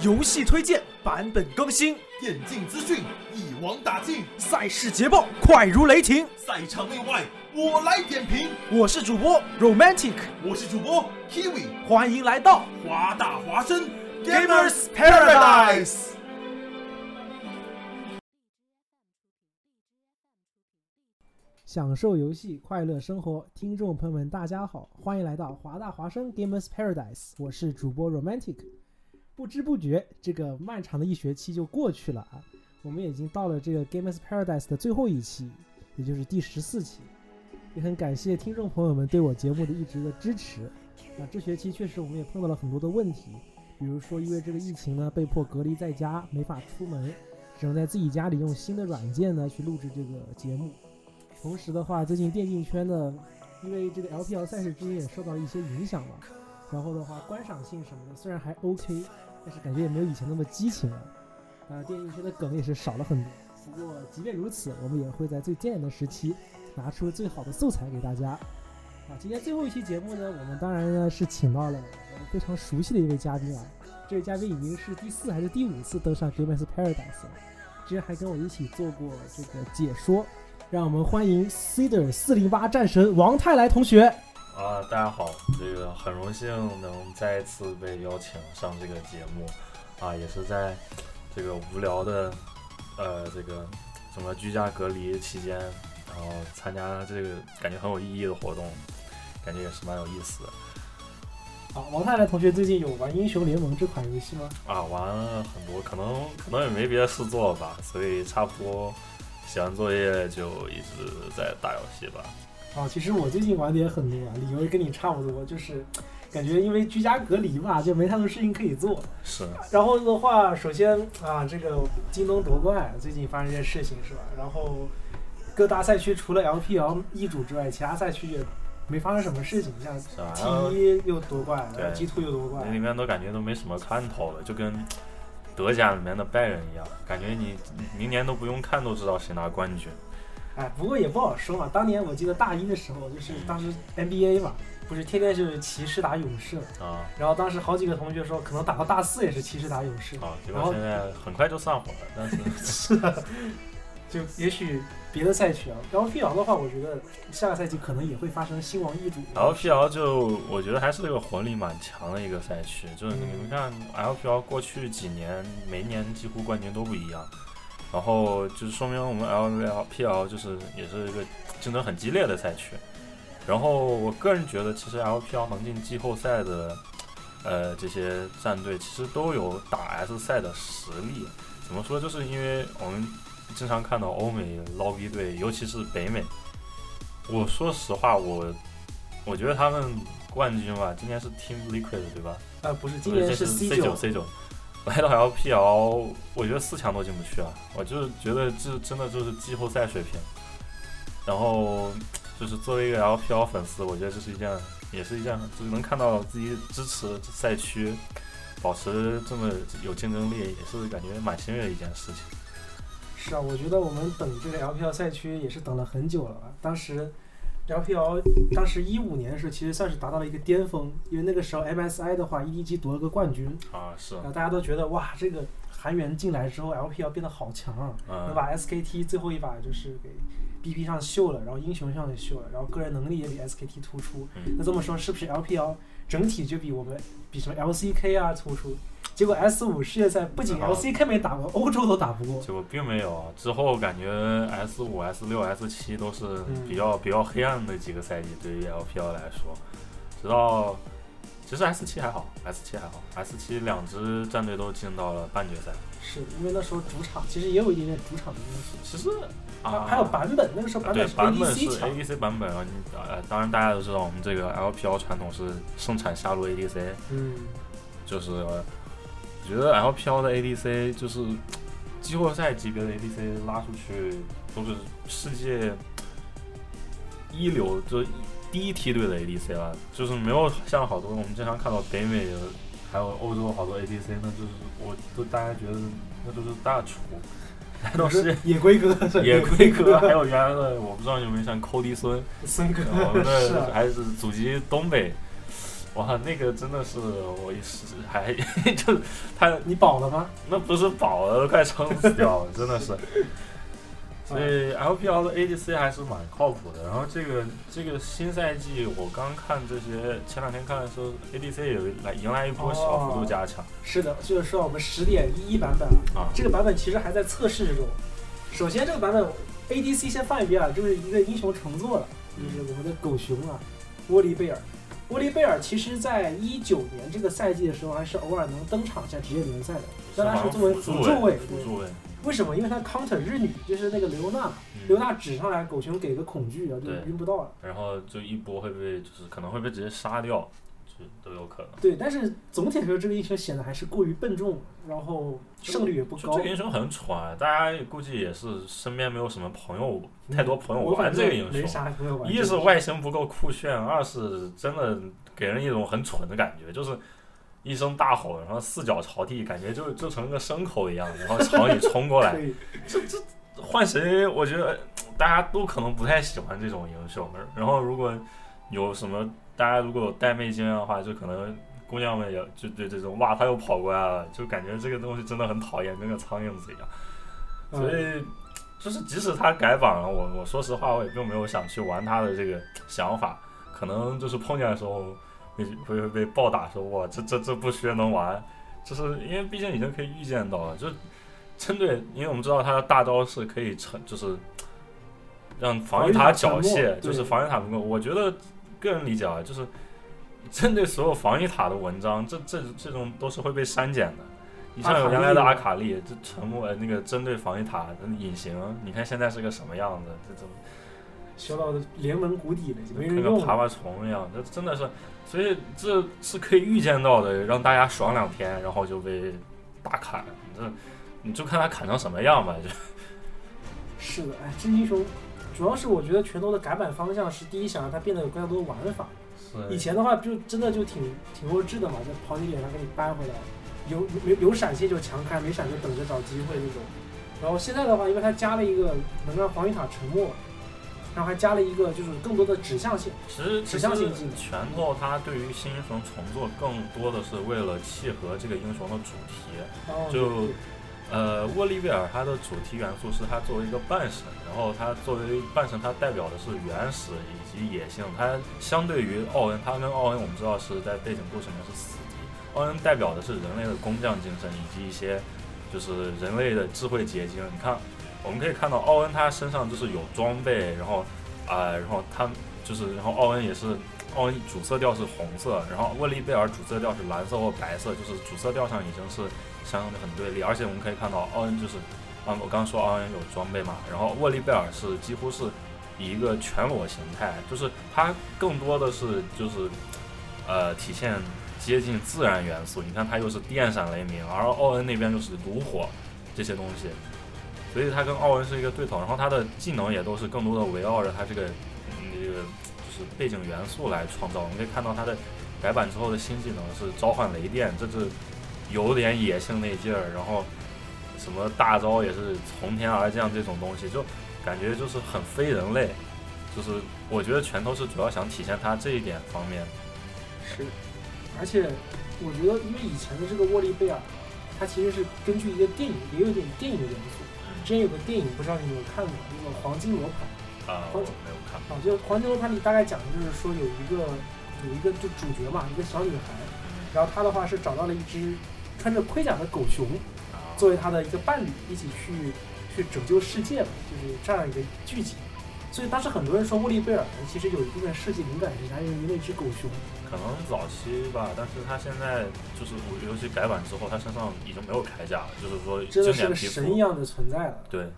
游戏推荐，版本更新，电竞资讯一网打尽，赛事捷报快如雷霆，赛场内外我来点评。我是主播 Romantic，我是主播 Kiwi，欢迎来到华大华生。Gamers Paradise。享受游戏，快乐生活，听众朋友们，大家好，欢迎来到华大华生 Gamers Paradise，我是主播 Romantic。不知不觉，这个漫长的一学期就过去了啊，我们已经到了这个 Gamers Paradise 的最后一期，也就是第十四期，也很感谢听众朋友们对我节目的一直的支持。那这学期确实我们也碰到了很多的问题，比如说因为这个疫情呢，被迫隔离在家，没法出门，只能在自己家里用新的软件呢去录制这个节目。同时的话，最近电竞圈呢，因为这个 LPL 赛事之间也受到了一些影响嘛，然后的话观赏性什么的虽然还 OK，但是感觉也没有以前那么激情了。呃，电竞圈的梗也是少了很多。不过即便如此，我们也会在最艰难的时期拿出最好的素材给大家。啊，今天最后一期节目呢，我们当然呢是请到了我们非常熟悉的一位嘉宾啊，这位嘉宾已经是第四还是第五次登上 GameS Paradise 了，之前还跟我一起做过这个解说。让我们欢迎 Cedar 四零八战神王泰来同学。啊，大家好，这个很荣幸能再一次被邀请上这个节目，啊，也是在这个无聊的呃这个什么居家隔离期间，然后参加这个感觉很有意义的活动，感觉也是蛮有意思的。好，王泰来同学最近有玩英雄联盟这款游戏吗？啊，玩了很多，可能可能也没别的事做吧，所以差不多。写完作业就一直在打游戏吧。哦，其实我最近玩的也很多，理由也跟你差不多，就是感觉因为居家隔离嘛，就没太多事情可以做。是。然后的话，首先啊，这个京东夺冠最近发生一件事情是吧？然后各大赛区除了 LPL 一主之外，其他赛区也没发生什么事情，像 T 一又夺冠，然后 G Two 又夺冠，里面都感觉都没什么看头了，就跟。德甲里面的拜仁一样，感觉你明年都不用看都知道谁拿冠军。哎，不过也不好说嘛。当年我记得大一的时候，就是当时 NBA 嘛，不是天天就是骑士打勇士啊。然后当时好几个同学说，可能打到大四也是骑士打勇士啊。结果现在很快就散伙了，但是是 的，就也许。别的赛区啊，LPL 的话，我觉得下个赛季可能也会发生新王易主。LPL 就我觉得还是这个活力蛮强的一个赛区，就是你们看 LPL 过去几年每年几乎冠军都不一样，然后就是说明我们 LPL 就是也是一个竞争很激烈的赛区。然后我个人觉得，其实 LPL 能进季后赛的，呃，这些战队其实都有打 S 赛的实力。怎么说？就是因为我们。经常看到欧美捞逼队，尤其是北美。我说实话，我我觉得他们冠军吧，今年是 Team Liquid 对吧？啊，不是，今年是 C 九 C 九。来到 LPL，我觉得四强都进不去啊！我就是觉得这真的就是季后赛水平。然后就是作为一个 LPL 粉丝，我觉得这是一件，也是一件，就是能看到自己支持赛区保持这么有竞争力，也是感觉蛮欣慰的一件事情。是啊，我觉得我们等这个 LPL 赛区也是等了很久了。当时 LPL 当时一五年的时候，其实算是达到了一个巅峰，因为那个时候 MSI 的话，EDG 夺了个冠军啊，是。然后大家都觉得哇，这个韩援进来之后，LPL 变得好强啊，能把 SKT 最后一把就是给 BP 上秀了，然后英雄上也秀了，然后个人能力也比 SKT 突出。那这么说，是不是 LPL 整体就比我们比什么 LCK 啊突出？结果 S 五世界赛不仅 LCK 没打过，欧洲都打不过。结果并没有，之后感觉 S 五、S 六、S 七都是比较比较黑暗的几个赛季，对于 LPL 来说。直到其实 S 七还好，S 七还好，S 七两支战队都进到了半决赛。是因为那时候主场其实也有一点点主场的因素。其实啊，还有版本，那个时候版本是 ADC 版本啊。呃，当然大家都知道，我们这个 LPL 传统是盛产下路 ADC，嗯，就是。我觉得 LPL 的 ADC 就是季后赛级别的 ADC 拉出去都是世界一流，就第一梯队的 ADC 了，就是没有像好多我们经常看到北美还有欧洲好多 ADC，那就是我都大家觉得那都是大厨，来到世界野龟哥，野龟哥，还有原来的我不知道你有没有像寇迪孙，孙哥，我们的还是祖籍东北，哇，那个真的是我一时还 就他你保了吗？那不是饱了，都快撑死掉了，真的是。所以 LPL 的 ADC 还是蛮靠谱的。然后这个这个新赛季，我刚看这些，前两天看的时候，ADC 也来迎来一波小幅度加强是的，就是说我们十点一一版本啊。这个版本其实还在测试之中。首先，这个版本 ADC 先放一边啊，就是一个英雄重做了，就是我们的狗熊啊，沃利贝尔。沃利贝尔其实在一九年这个赛季的时候，还是偶尔能登场一下职业联赛的，但他是作为辅助位。辅助位。为什么？因为他 counter 日女，就是那个刘娜，刘娜指上来，狗熊给个恐惧啊，就晕不到了。然后就一波会被，就是可能会被直接杀掉，就都有可能。对，但是总体来说，这个英雄显得还是过于笨重，然后胜率也不高。这个英雄很蠢，大家估计也是身边没有什么朋友，太多朋友玩这个英雄。没啥朋友玩。一是外形不够酷炫，二是真的给人一种很蠢的感觉，就是。一声大吼，然后四脚朝地，感觉就就成个牲口一样，然后朝你冲过来。这这换谁？我觉得大家都可能不太喜欢这种英雄。然后如果有什么大家如果有带妹经验的话，就可能姑娘们也就对这种哇，他又跑过来了，就感觉这个东西真的很讨厌，跟个苍蝇子一样。所以就是即使他改版了，我我说实话，我也并没有想去玩他的这个想法。可能就是碰见的时候。会会会被暴打，说哇，这这这不缺能玩，就是因为毕竟已经可以预见到了，就针对，因为我们知道他的大招是可以成，就是让防御塔缴械，就是防御塔不够。我觉得个人理解啊，就是针对所有防御塔的文章，这这这种都是会被删减的。你像有原来的阿卡丽，这沉默那个针对防御塔的隐形，你看现在是个什么样子，这种。修到联盟谷底了，没人用。跟个爬爬虫一样，这真的是，所以这是可以预见到的，让大家爽两天，然后就被大砍。这你就看他砍成什么样吧，就。是的，哎，这英雄主要是我觉得拳头的改版方向是第一，想让它变得有更加多的玩法。以前的话就真的就挺挺弱智的嘛，在跑你脸上给你扳回来，有有有闪现就强开，没闪就等着找机会那种。然后现在的话，因为它加了一个能让防御塔沉默。然后还加了一个，就是更多的指向性。其实指向性拳头它对于新英雄重做更多的是为了契合这个英雄的主题。就呃，沃利维尔他的主题元素是他作为一个半神，然后他作为半神，他代表的是原始以及野性。他相对于奥恩，他跟奥恩我们知道是在背景故事里面是死敌。奥恩代表的是人类的工匠精神以及一些就是人类的智慧结晶。你看。我们可以看到奥恩他身上就是有装备，然后啊，然后他就是，然后奥恩也是，奥恩主色调是红色，然后沃利贝尔主色调是蓝色或白色，就是主色调上已经是相应的很对立，而且我们可以看到奥恩就是，啊，我刚说奥恩有装备嘛，然后沃利贝尔是几乎是以一个全裸形态，就是他更多的是就是，呃，体现接近自然元素，你看他又是电闪雷鸣，而奥恩那边就是炉火这些东西。所以他跟奥恩是一个对头，然后他的技能也都是更多的围绕着他这个，嗯，这个就是背景元素来创造。我们可以看到他的改版之后的新技能是召唤雷电，这是有点野性那劲儿。然后什么大招也是从天而降这种东西，就感觉就是很非人类。就是我觉得拳头是主要想体现他这一点方面。是，而且我觉得因为以前的这个沃利贝尔，它其实是根据一个电影，也有点电影的元素。之前有个电影，不知道你有没有看过，那个《黄金罗盘》啊，没有看。啊，就《黄金罗盘》里大概讲的就是说有一个有一个就主角嘛，一个小女孩，然后她的话是找到了一只穿着盔甲的狗熊，作为他的一个伴侣，一起去去拯救世界，就是这样一个剧情。所以当时很多人说，沃利贝尔其实有一部分设计灵感是来源于那只狗熊。可能早期吧，但是他现在就是尤其改版之后，他身上已经没有铠甲了，就是说真的是个神一样的存在了。对，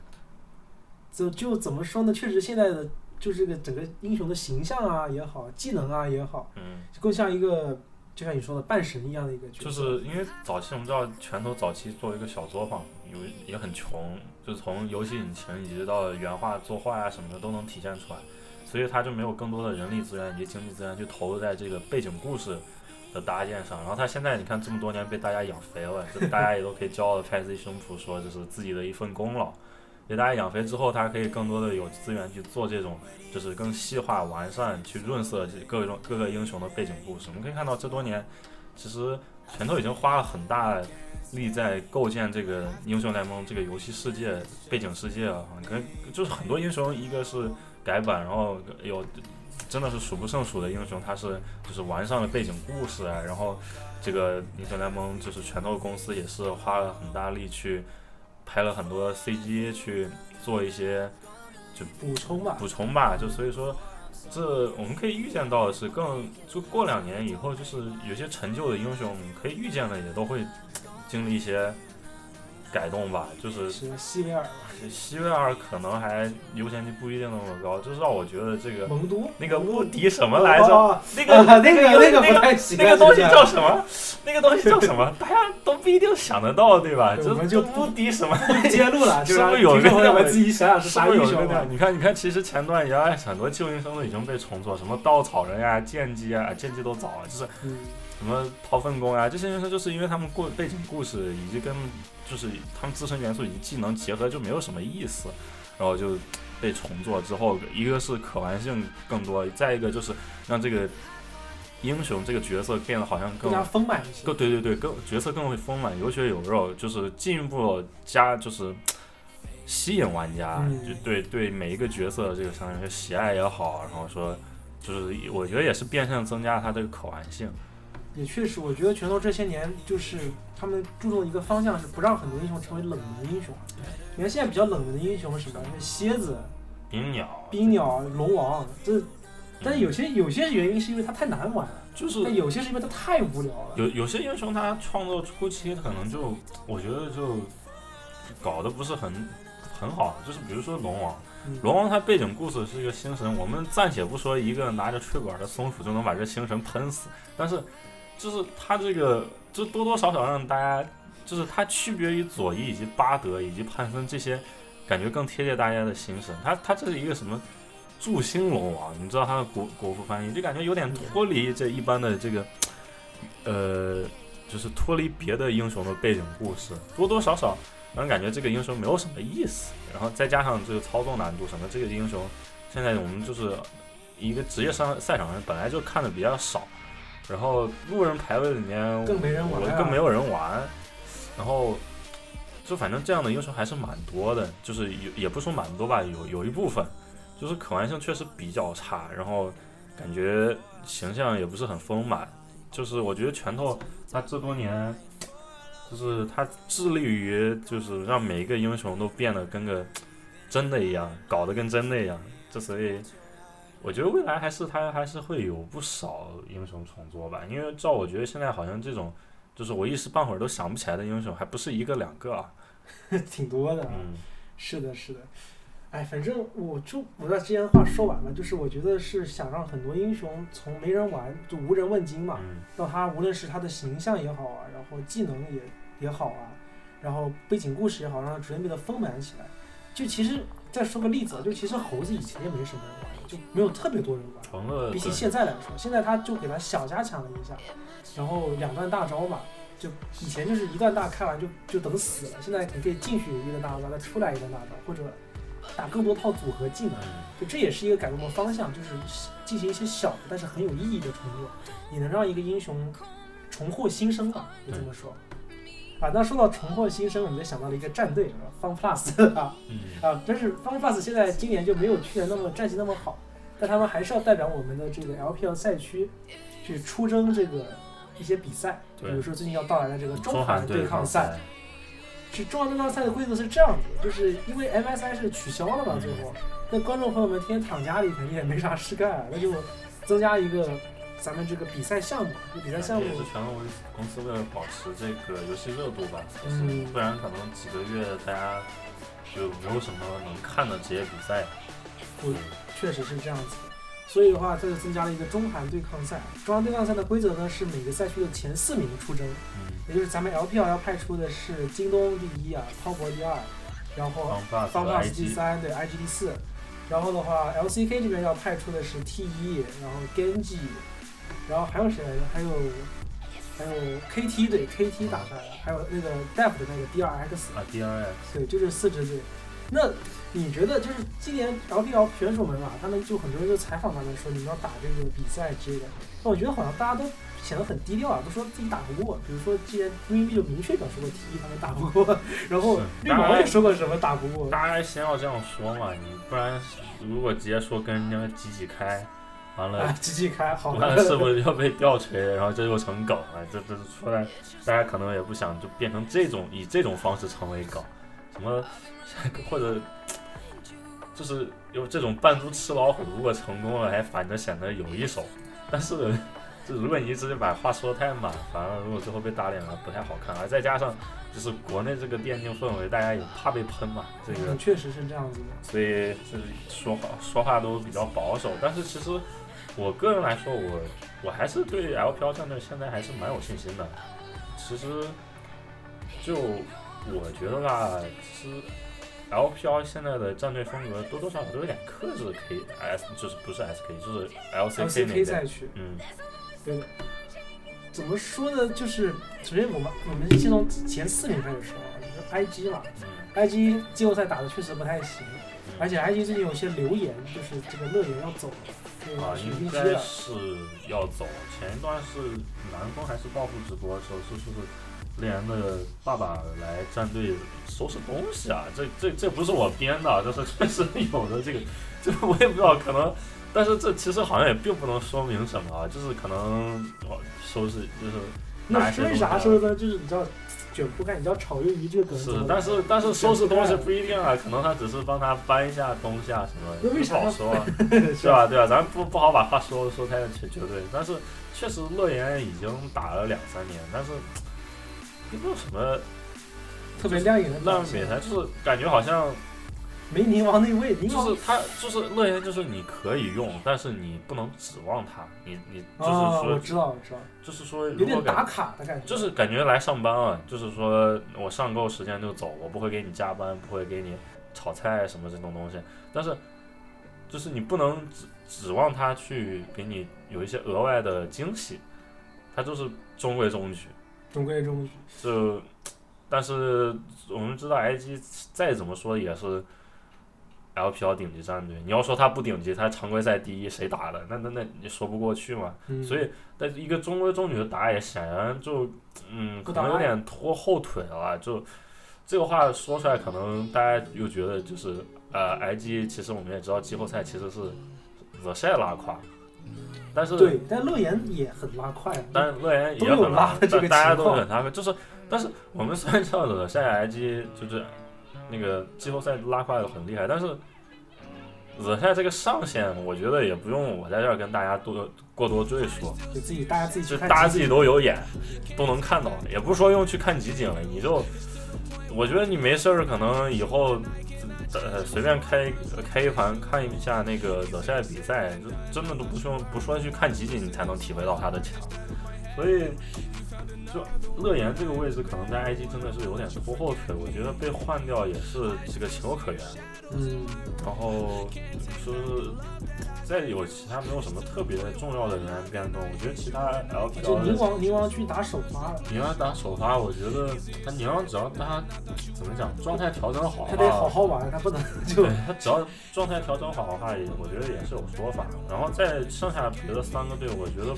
就就怎么说呢？确实现在的就这个整个英雄的形象啊也好，技能啊也好，嗯，更像一个就像你说的半神一样的一个角色。就是因为早期我们知道拳头早期作为一个小作坊，有也很穷。就从游戏引擎一直到原画作画呀什么的都能体现出来，所以他就没有更多的人力资源以及经济资源去投入在这个背景故事的搭建上。然后他现在你看这么多年被大家养肥了，就大家也都可以骄傲的拍自己胸脯说这是自己的一份功劳。给大家养肥之后，它可以更多的有资源去做这种就是更细化、完善、去润色这各种各个英雄的背景故事。我们可以看到这多年，其实拳头已经花了很大力在构建这个英雄联盟这个游戏世界背景世界啊，跟就是很多英雄一个是改版，然后有真的是数不胜数的英雄，它是就是完善了背景故事啊，然后这个英雄联盟就是拳头公司也是花了很大力去拍了很多 CG 去做一些就补充吧，补充吧，就所以说。这我们可以预见到的是，更就过两年以后，就是有些成就的英雄，可以预见的也都会经历一些改动吧。就是是西维尔吧，西维尔可能还优先级不一定那么高，就是让我觉得这个蒙都那个无敌什么来着？哦 那个那个那个那不太行，那个东西叫什么？那个东西叫什么？大家都不一定想得到，对吧？这对我们就这无敌什么？不揭露了，就是让不是有听众朋友们那个自己想想是啥英雄吧？。你看，你看，其实前段原来很多旧英雄都已经被重做，什么稻草人呀、剑姬啊，剑姬都早了，就是嗯，什么掏粪工啊，这些英雄就是因为他们故背景故事以及跟就是他们自身元素以及技能结合就没有什么意思，然后就被重做之后，一个是可玩性更多，再一个就是让这个英雄这个角色变得好像更更加丰满一些。更对对对，更角色更会丰满，有血有肉，就是进一步加就是吸引玩家，嗯就对对每一个角色这个相当于喜爱也好，然后说就是我觉得也是变相增加它这个可玩性。也确实，我觉得拳头这些年就是他们注重一个方向，是不让很多英雄成为冷门英雄。你看现在比较冷门的英雄是什么？是蝎子、冰鸟，冰鸟、龙王。这，但是嗯有些有些原因是因为它太难玩了，就是但有些是因为它太无聊了。有有些英雄他创作初期可能就我觉得就搞得不是很很好，就是比如说龙王。嗯龙王他背景故事是一个星神，我们暂且不说一个拿着吹管的松鼠就能把这星神喷死，但是就是他这个就多多少少让大家就是他区别于佐伊以及巴德以及潘森这些感觉更贴切大家的心声，他他这是一个什么祝星龙王，你知道他的国国服翻译就感觉有点脱离这一般的这个呃就是脱离别的英雄的背景故事，多多少少。让人感觉这个英雄没有什么意思，然后再加上这个操作难度什么，这个英雄现在我们就是一个职业上赛场上本来就看的比较少，然后路人排位里面更没人玩啊我更没有人玩，然后就反正这样的英雄还是蛮多的，就是有也不说蛮多吧，有有一部分就是可玩性确实比较差，然后感觉形象也不是很丰满，就是我觉得拳头他这多年。就是他致力于，就是让每一个英雄都变得跟个真的一样，搞得跟真的一样。这所以，我觉得未来还是他还是会有不少英雄重做吧。因为照我觉得现在好像这种，就是我一时半会儿都想不起来的英雄，还不是一个两个啊。挺多的。嗯是的，是的。哎，反正我就我把之前的话说完了，就是我觉得是想让很多英雄从没人玩就无人问津嘛，嗯到他无论是他的形象也好啊，然后技能也也好啊，然后背景故事也好，让他逐渐变得丰满起来。就其实再说个例子，就其实猴子以前也没什么人玩，就没有特别多人玩。成了比起现在来说，现在他就给他小加强了一下，然后两段大招嘛，就以前就是一段大开完就就等死了，现在你可以进去一段大招，再出来一段大招，或者打更多套组合技能，嗯就这也是一个改动的方向，就是进行一些小的但是很有意义的重做，也能让一个英雄重获新生吧，就这么说。啊，那说到重获新生，我们就想到了一个战队，Fun Plus 啊，嗯。啊，真是 Fun Plus 现在今年就没有去年那么战绩那么好，但他们还是要代表我们的这个 LPL 赛区去出征这个一些比赛，比如说最近要到来的这个中韩对抗赛。，是中韩对抗赛的规则是这样子，就是因为 MSI 是取消了嘛，最后，那观众朋友们天天躺家里肯定也没啥事干，那就增加一个咱们这个比赛项目，这比赛项目也是全为公司为了保持这个游戏热度吧，就是嗯不然可能几个月大家就没有什么能看的职业比赛。不确实是这样子的。所以的话，这就增加了一个中韩对抗赛。中韩对抗赛的规则呢是每个赛区的前四名出征，嗯，也就是咱们 LPL 要派出的是京东第一啊，滔博第二，然后方 f u n Plus Plus 第三，对 IG 第四。然后的话，LCK 这边要派出的是 T 一，然后 Genji，然后还有谁来着？还有还有 KT 队，KT 打出来了，还有那个 Def 的那个 DRX，啊 DRX，对，就是四支队。那你觉得就是今年 LPL 选手们嘛，他们就很多人就采访他们说你们要打这个比赛之类的，那我觉得好像大家都显得很低调啊，都说自己打不过。比如说之前 VB 就明确表示过 T 他们打不过，然后绿毛也说过什么打不过。大家先要这样说嘛，你不然如果直接说跟人家挤挤开，完了哎，机器开好完了了是不是要被吊锤？然后这又成梗了，这这出来，大家可能也不想就变成这种以这种方式成为梗，什么或者就是有这种扮猪吃老虎，如果成功了还反着显得有一手，但是就如果你一直把话说的太满，反而如果最后被打脸了不太好看，而再加上就是国内这个电竞氛围，大家也怕被喷嘛，这个嗯确实是这样子的。所以就是说话说话都比较保守。但是其实我个人来说，我我还是对 LPL 战队现在还是蛮有信心的。其实就我觉得吧，其实 LPL 现在的战队风格多多少少都有点克制 K S，就是不是 SK，就是 LCK 那。赛区，嗯，对的。怎么说呢？就是首先我们我们先从前四名开始说啊，就是 IG 嘛嗯，IG 季后赛打的确实不太行，而且 IG 最近有些流言，就是这个乐言要走了，对啊，选应该。是要走。前一段是南风还是暴富直播的时候，说说是猎人的爸爸来战队收拾东西啊，这这这不是我编的，这是确实有的。这个这个我也不知道，可能，但是这其实好像也并不能说明什么啊，就是可能哦收拾就是拿那为啥说呢？就是你知道卷铺盖，你知道炒鱿鱼这个梗是但是但是收拾东西不一定啊，可能他只是帮他搬一下东西啊什么的，那为啥不好说啊。是吧？对吧？咱不不好把话说说太绝绝对，但是确实乐言已经打了两三年，但是也没有什么特别亮眼的。让美才，就是感觉好像没宁王那味，宁王就是他就是乐言，就是你可以用，但是你不能指望他，你你就是啊，说、我知道，我知道，就是说有点打如果感卡的感觉。就是感觉来上班啊，就是说我上够时间就走，我不会给你加班，不会给你炒菜什么这种东西，但是就是你不能指指望他去给你有一些额外的惊喜，他就是中规中矩，中规中矩。就但是我们知道 IG 再怎么说也是 LPL 顶级战队，你要说他不顶级，他常规赛第一谁打的？那那那你说不过去嘛。嗯，所以，但是一个中规中矩的打野，显然就，嗯，可能有点拖后腿了。就这个话说出来，可能大家又觉得就是，呃，IG 其实我们也知道，季后赛其实是 The 晒拉胯，但是，对，但乐言也很拉快啊。但是乐言也很拉的这个但大家都很拉胯，就是，但是我们虽然知道 The 晒 IG 就是那个季后赛拉胯的很厉害，但是 The 晒这个上限，我觉得也不用我在这儿跟大家多过多赘述。就自己大家自己，就大家自己都有眼，都能看到，也不是说用去看集锦了，你就，我觉得你没事儿，可能以后，呃，随便开开一盘看一下那个德赛比赛，就真的都不用不说去看集锦，你才能体会到他的强，所以，就乐言这个位置可能在 IG 真的是有点拖后腿，我觉得被换掉也是这个情有可原。嗯，然后就是再有其他没有什么特别重要的人员变动，我觉得其他 LPL 就宁王宁王去打首发了，宁王打首发，我觉得他宁王只要他怎么讲状态调整好他得好，好玩，他不能就对他只要状态调整好的话，也我觉得也是有说法。然后再剩下别的三个队，我觉得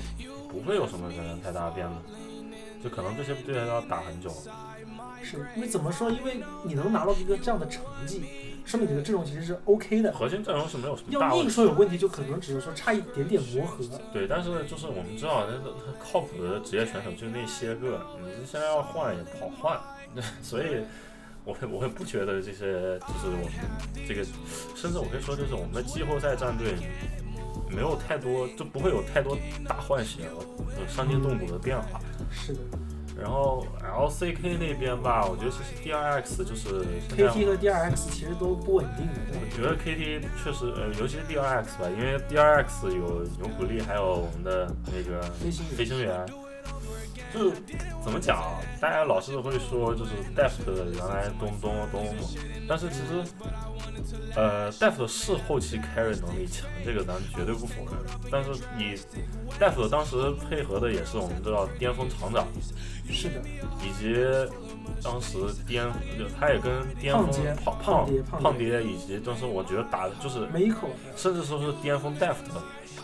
不会有什么人员太大的变动，就可能这些队员要打很久。是因为怎么说？因为你能拿到一个这样的成绩，说明你的阵容其实是 OK 的。核心阵容是没有什么大要硬问题。说有问题，就可能只是说差一点点磨合。对，但是就是我们知道，那个靠谱的职业选手就那些个，你现在要换也不好换，所以我会我会不觉得这些就是我们这个，甚至我可以说就是我们的季后赛战队没有太多，就不会有太多大换血、呃伤筋动骨的变化。是的。然后 LCK 那边吧，我觉得其实 DRX 就是，KT 和 DRX 其实都不稳定的。我觉得 KT 确实，呃，尤其是 DRX 吧，因为 DRX 有牛古力，还有我们的那个飞行员。就怎么讲，大家老是会说就是 Deft 原来东东东嘛，但是其实呃，Deft 是后期 carry 能力强，这个咱绝对不否认。但是你 Deft 当时配合的也是我们知道巅峰厂长，是的，以及当时巅，就他也跟巅峰胖胖胖爹以及当时我觉得打的就是，每一口甚至说是巅峰 Deft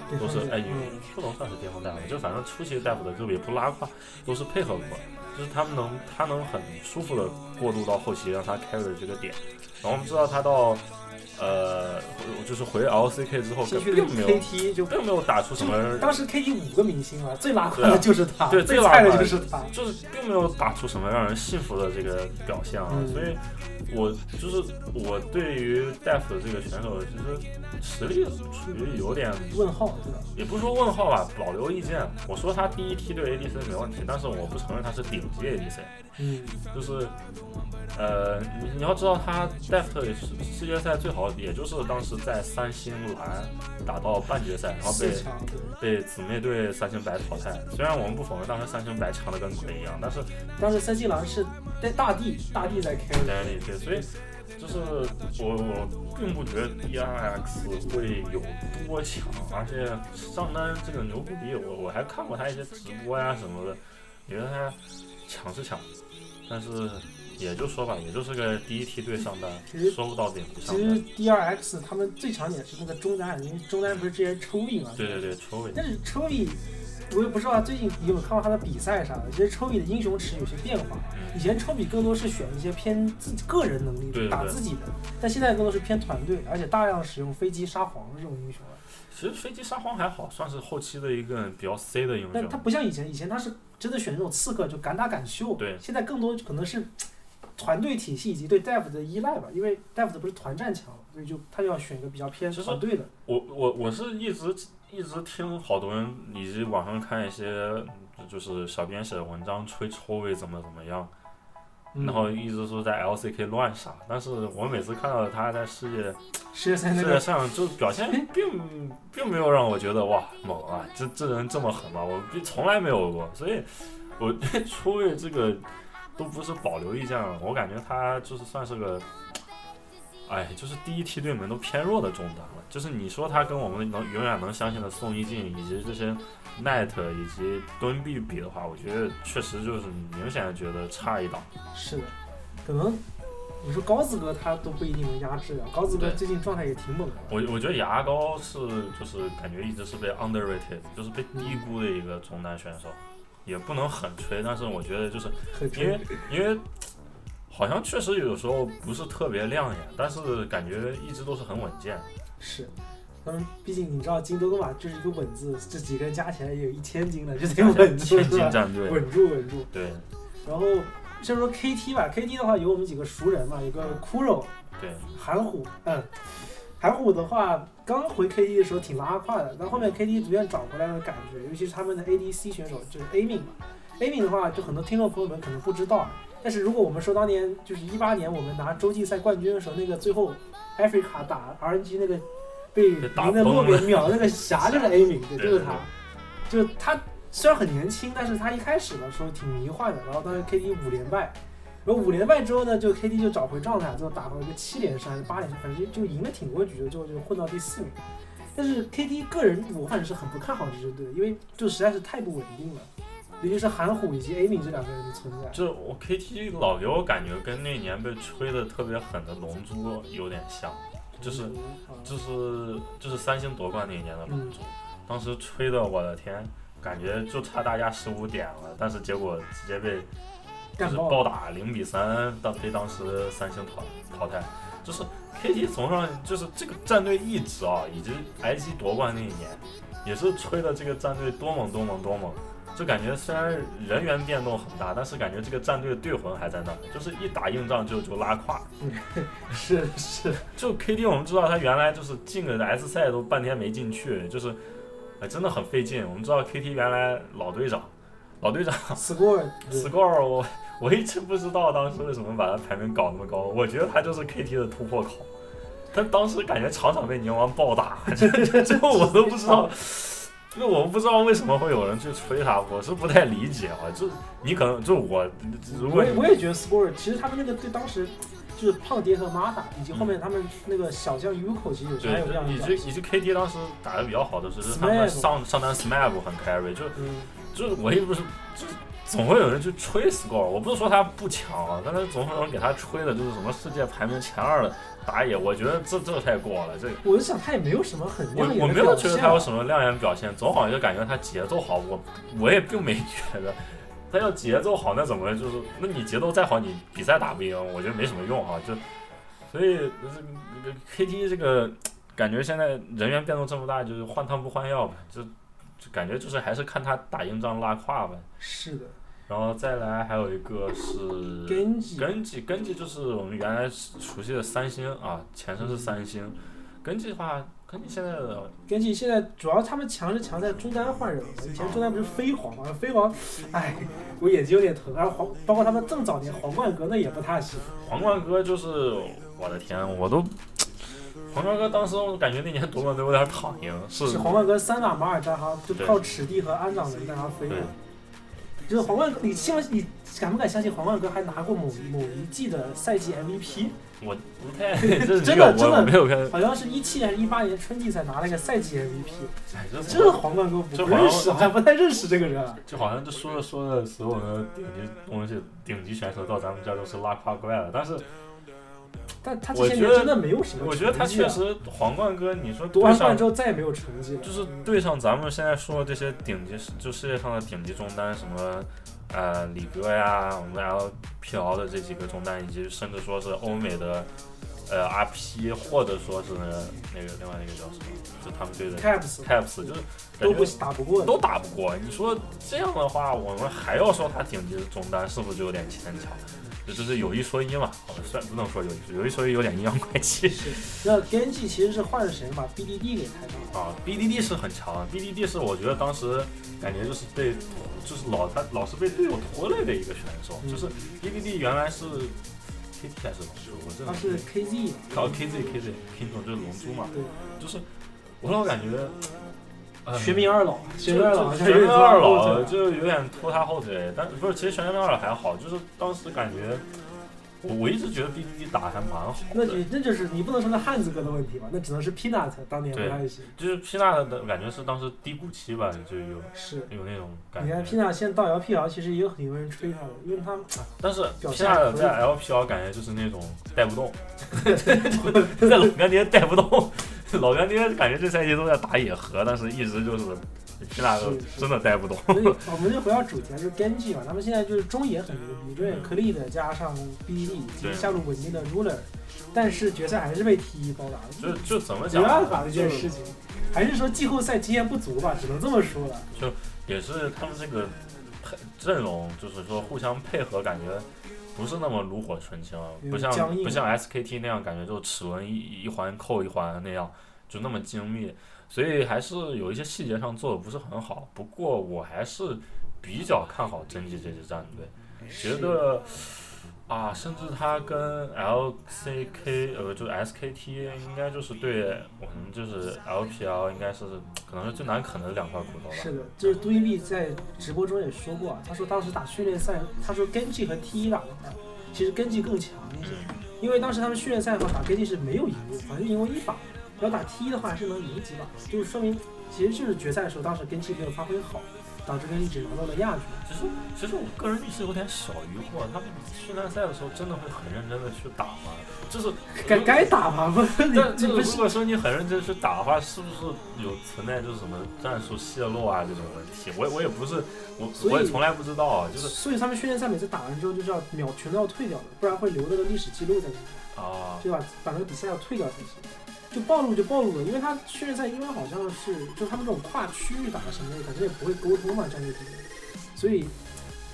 对都是哎，嗯不能算是巅峰 Deft，就反正初期 Deft 就也不拉胯，都是配合过，就是他们能他能很舒服的过渡到后期，让他 carry 这个点。然后我们知道他到呃，就是回 LCK 之后，并没有 KT 就并没有打出什么当时 KT 五个明星啊，最拉胯的就是他，对最拉胯就是他。就是并没有打出什么让人信服的这个表现啊，嗯所以我就是我对于 Def 的这个选手，其实实力处于有点，问号对吧？也不是说问号吧，保留意见。我说他第一梯队 ADC 没问题，但是我不承认他是顶级 ADC，嗯，就是呃，你你要知道他戴夫也是世界赛最好，也就是当时在三星蓝打到半决赛，然后被。被姊妹队三星白淘汰。虽然我们不否认当时三星白强的跟鬼一样，但是当时三星蓝是在大地，大地在 carry，对对，所以就是我我并不觉得 DRX 会有多强，而且上单这个牛不逼，我我还看过他一些直播呀什么的，觉得他强是强，但是也就说吧，也就是个第一梯队上单其实，说不到顶不上其实。DRX 他们最强点是那个中单，因为中单不是之前抽比嘛？对对对，抽尾但是抽比，我也不知道最近有没有看到他的比赛啥的。其实抽比的英雄池有些变化，以前抽比更多是选一些偏自己个人能力打自己的，但现在更多是偏团队，而且大量使用飞机沙皇这种英雄了。其实飞机沙皇还好，算是后期的一个比较 C 的英雄但他。不像以前，以前他是真的选那种刺客，就敢打敢秀。对现在更多可能是团队体系以及对 Dev 的依赖吧，因为 Dev 的不是团战强，所以就他就要选一个比较偏团队的。我我我是一直一直听好多人以及网上看一些嗯就是小编写的文章吹抽位怎么怎么样，嗯然后一直说在 LCK 乱杀，但是我每次看到他在世界世界赛那世界个上就表现并并没有让我觉得哇猛啊，这这人这么狠吗？我并从来没有过，所以我对 抽位这个都不是保留意见了，我感觉他就是算是个。哎，就是第一梯队们都偏弱的中单了。就是你说他跟我们能永远能相信的宋一静以及这些 Net 以及蹲币比的话，我觉得确实就是明显的觉得差一档。是的，可能你说高子哥他都不一定能压制啊。高子哥最近状态也挺猛的。我我觉得牙膏是就是感觉一直是被 underrated，就是被低估的一个中单选手，也不能狠吹，但是我觉得就是因为因为好像确实有时候不是特别亮眼，但是感觉一直都是很稳健。是。嗯，毕竟你知道金多哥嘛，就是一个稳字，这几个人加起来也有一千斤了，就得 稳住，千是吧？金战队，稳住，稳住。对然后先说 KT 吧，KT 的话有我们几个熟人嘛，有个骷髅、对，韩虎，嗯，韩虎的话刚回 KT 的时候挺拉胯的，但后面 KT 逐渐找回来的感觉，尤其是他们的 ADC 选手就是 A 命嘛，A 命的话就很多听众朋友们可能不知道，但是如果我们说当年就是一八年我们拿洲际赛冠军的时候，那个最后 Africa 打 RNG 那个被被打林的洛崩了边秒那个侠就是 A 命，对，对就是他，就他虽然很年轻，但是他一开始的时候挺迷幻的，然后当时 KD 五连败。然后五连败之后呢，就 KD 就找回状态，最后打到一个七连胜还是八连胜，反正就就赢了挺多局的，最后就混到第四名。但是 KD 个人我反正是很不看好这支队，因为就实在是太不稳定了，尤其是韩虎以及 A 敏这两个人的存在。就是我 KT 老给我感觉跟那年被吹的特别狠的龙珠有点像，就是啊就是就是三星夺冠那一年的龙珠，当时吹的我的天，感觉就差大家十五点了，但是结果直接被就是暴打零比三，当被当时三星淘淘汰。就是 KT 从上就是这个战队一直啊，以及 IG 夺冠那一年，也是吹的这个战队多猛多猛多猛。就感觉虽然人员变动很大，但是感觉这个战队的队魂还在那儿，就是一打硬仗就就拉胯。是是，就 KT 我们知道他原来就是进了 S 赛都半天没进去，就是哎真的很费劲。我们知道 KT 原来老队长，老队长 score score 我我一直不知道当时为什么把他排名搞那么高，我觉得他就是 KT 的突破口。他当时感觉场场被宁王暴打，这这这我都不知道，那我不知道为什么会有人去吹他，我是不太理解啊。就你可能就我，如果我也我也觉得 score 其实他们那个对当时就是胖爹和玛塔，以及后面他们那个小将 Uko，其实有时候还有这样的对，以。及以及 KD 当时打的比较好的是，是他们上上单 SMAP 很 carry，就嗯，就是我也不是，就是总会有人去吹 score，我不是说他不强啊，但是总会有人给他吹的，就是什么世界排名前二的打野，我觉得这这太过了，这个 我就想他也没有什么很我亮眼的我没有觉得他有什么。亮眼表现，总好像就感觉他节奏好，我我也并没觉得。他要节奏好，那怎么就是？那你节奏再好，你比赛打不赢，我觉得没什么用哈。就所以这个 KT 这个感觉现在人员变动这么大，就是换汤不换药吧，就就感觉就是还是看他打硬仗拉胯吧。是的，然后再来还有一个是根基根基，根基就是我们原来熟悉的三星啊，前身是三星。根基的话，根基现在的根基现在主要他们强是强在中单换人了，以前中单不是飞黄吗？飞黄，哎，我眼睛有点疼。然后黄，包括他们更早年皇冠哥那也不太行。皇冠哥就是我的天，我都皇冠哥当时我感觉那年夺冠都有点躺赢，是是皇冠哥三打马尔代哈，就靠尺地和安长人在那飞。就是皇冠，你相你敢不敢相信皇冠哥还拿过某某一季的赛季 MVP？我不太 这真的真的没有看，好像是一七年还是一八年春季才拿了个赛季 MVP。哎，这这皇冠哥不认识，还不太认识这个人啊。就好像就说着说着，所有的顶级东西、顶级选手到咱们这儿都是拉胯怪了。但是但他我觉得这些年真的没有什么、我觉得他确。实皇冠哥，你说夺完冠之后再也没有成绩了。就是对上咱们现在说的这些顶级，就世界上的顶级中单，什么呃李哥呀，我们 LPL 的这几个中单，以及甚至说是欧美的呃 RP，或者说是那个另外那个叫什么，就他们队的 Caps Caps，就是都不打不过，都打不过。你说这样的话，我们还要说他顶级中单，是不是就有点牵强？这就是有一说一嘛，好吧，算不能说有一说有一说一，有点阴阳怪气。那 Genji 其实是换了谁把 BDD 给抬上来？啊，BDD 是很强，BDD 是我觉得当时感觉就是被，就是老他老是被队友拖累的一个选手，嗯就是 BDD 原来是 KT 还是龙珠，我这他是 KZ，哦 KZ KZ Kingdom 就是龙珠嘛，对，就是我老感觉，呃玄冥二老，玄就冥二老玄冥二老就有点拖他后腿，但不是，其实玄冥二老还好，就是当时感觉我我一直觉得 BDD 打还蛮好的那就，那就是你不能说是汉子哥的问题吧？那只能是 Peanut 当年不对太行。就是皮纳的感觉是当时低谷期吧，就有是，有那种感觉你看觉。Peanut 现在到 LPL，其实也有很多人吹他的，因为他但是表皮纳的在现还可以 LPL 感觉就是那种带不动，在老干爹带不动，老干爹感觉这赛季都在打野核，但是一直就是皮纳的是是真的带不动。所以 我们就回到主题，就是 Genji 嘛，他们现在就是中野很牛逼，中野 l e d 加上 BDD 以及下路稳定的 Ruler，但是决赛还是被 T 一包打，就就怎么讲，没办法的一件事情，还是说季后赛经验不足吧，只能这么说了。就也是他们这个配阵容，就是说互相配合，感觉不是那么炉火纯青不像不像 SKT 那样，感觉就齿轮一一环扣一环那样，就那么精密，所以还是有一些细节上做的不是很好。不过我还是比较看好真纪这支战队，觉得啊，甚至他跟 LCK 呃，就是 SKT 应该就是对我们就是 LPL 应该是可能是最难啃的两块骨头吧。是的，就是杜伊碧在直播中也说过啊，他说当时打训练赛，他说 Genji 和 T 一打的话，其实 Genji 更强一些，因为当时他们训练赛的话打 Genji 是没有赢过，好像赢过一把，要打 T 一的话还是能赢几把，就是说明其实就是决赛的时候当时 Genji 没有发挥好，导致 Genji 只拿到了亚军。其实，其实我个人是有点小疑惑，他们训练赛的时候真的会很认真的去打吗？就是，该该打吗，不是你但这个如果说你很认真去打的话，是不是有存在就是什么战术泄露啊这种问题？我也我也不是，我我也从来不知道啊，就是所以他们训练赛每次打完之后就是要秒全都要退掉的，不然会留那个历史记录在那里。啊，对吧？把那个比赛要退掉才行。就暴露就暴露了，因为他训练赛因为好像是就他们这种跨区域打的什么的，反正也不会沟通嘛，战略之间，所以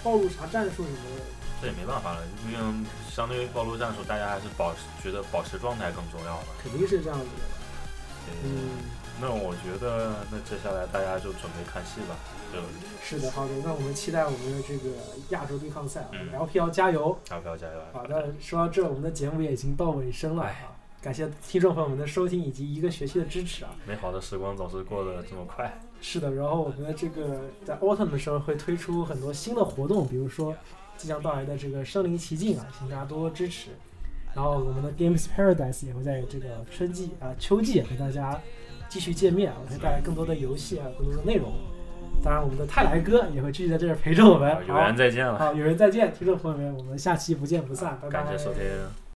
暴露啥战术什么的，这也没办法了，毕竟相对于暴露战术，大家还是保持觉得保持状态更重要吧。肯定是这样子的。嗯，嗯，那我觉得那接下来大家就准备看戏吧，就是的，好的，那我们期待我们的这个亚洲对抗赛嗯，LPL 加油！！LPL 加油啊？好的，说到这，我们的节目也已经到尾声了感谢听众朋友们的收听以及一个学期的支持啊。美好的时光总是过得这么快。是的，然后我们的这个在 Autumn 的时候会推出很多新的活动，比如说即将到来的这个身临其境啊，请大家多多支持。然后我们的 Games Paradise 也会在这个春季啊、秋季和大家继续见面，我会带来更多的游戏啊、更多的内容。当然，我们的泰来哥也会继续在这儿陪着我们。有缘再见了，好，有缘再见，听众朋友们，我们下期不见不散，拜拜。感谢收听。